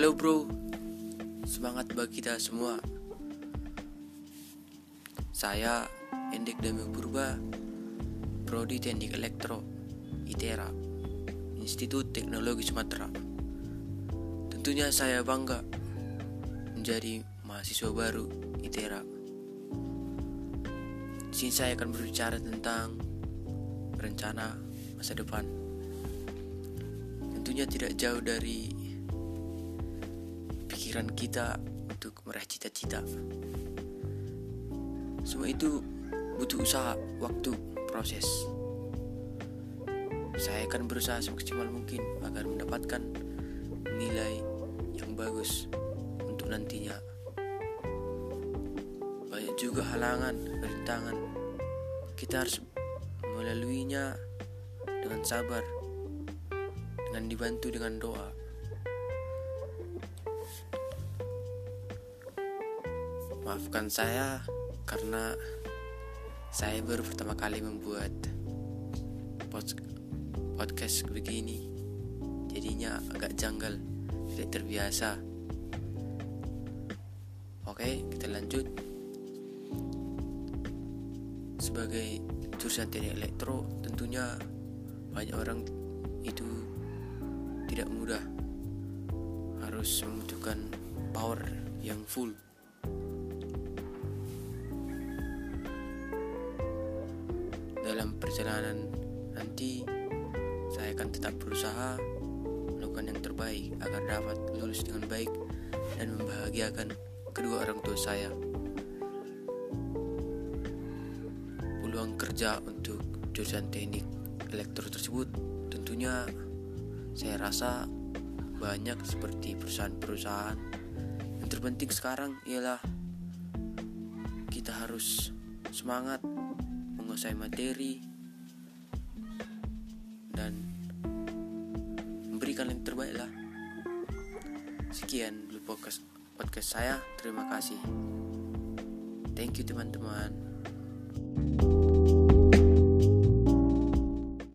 Halo bro, semangat bagi kita semua. Saya Endik Dami Purba, Prodi Teknik Elektro, ITERA, Institut Teknologi Sumatera. Tentunya saya bangga menjadi mahasiswa baru ITERA. Di sini saya akan berbicara tentang rencana masa depan. Tentunya tidak jauh dari pikiran kita untuk meraih cita-cita. Semua itu butuh usaha, waktu, proses. Saya akan berusaha semaksimal mungkin agar mendapatkan nilai yang bagus untuk nantinya. Banyak juga halangan, rintangan. Kita harus melaluinya dengan sabar, dengan dibantu dengan doa. Maafkan saya karena saya baru pertama kali membuat podcast begini. Jadinya agak janggal, tidak terbiasa. Oke, kita lanjut. Sebagai jurusan teknik elektro, tentunya banyak orang itu tidak mudah. Harus membutuhkan power yang full. Dalam perjalanan nanti saya akan tetap berusaha melakukan yang terbaik agar dapat lulus dengan baik dan membahagiakan kedua orang tua saya. Peluang kerja untuk jurusan teknik elektro tersebut tentunya saya rasa banyak seperti perusahaan-perusahaan. Yang terpenting sekarang ialah kita harus semangat menguasai materi dan memberikan yang terbaik lah. Sekian dulu podcast, podcast saya. Terima kasih. Thank you teman-teman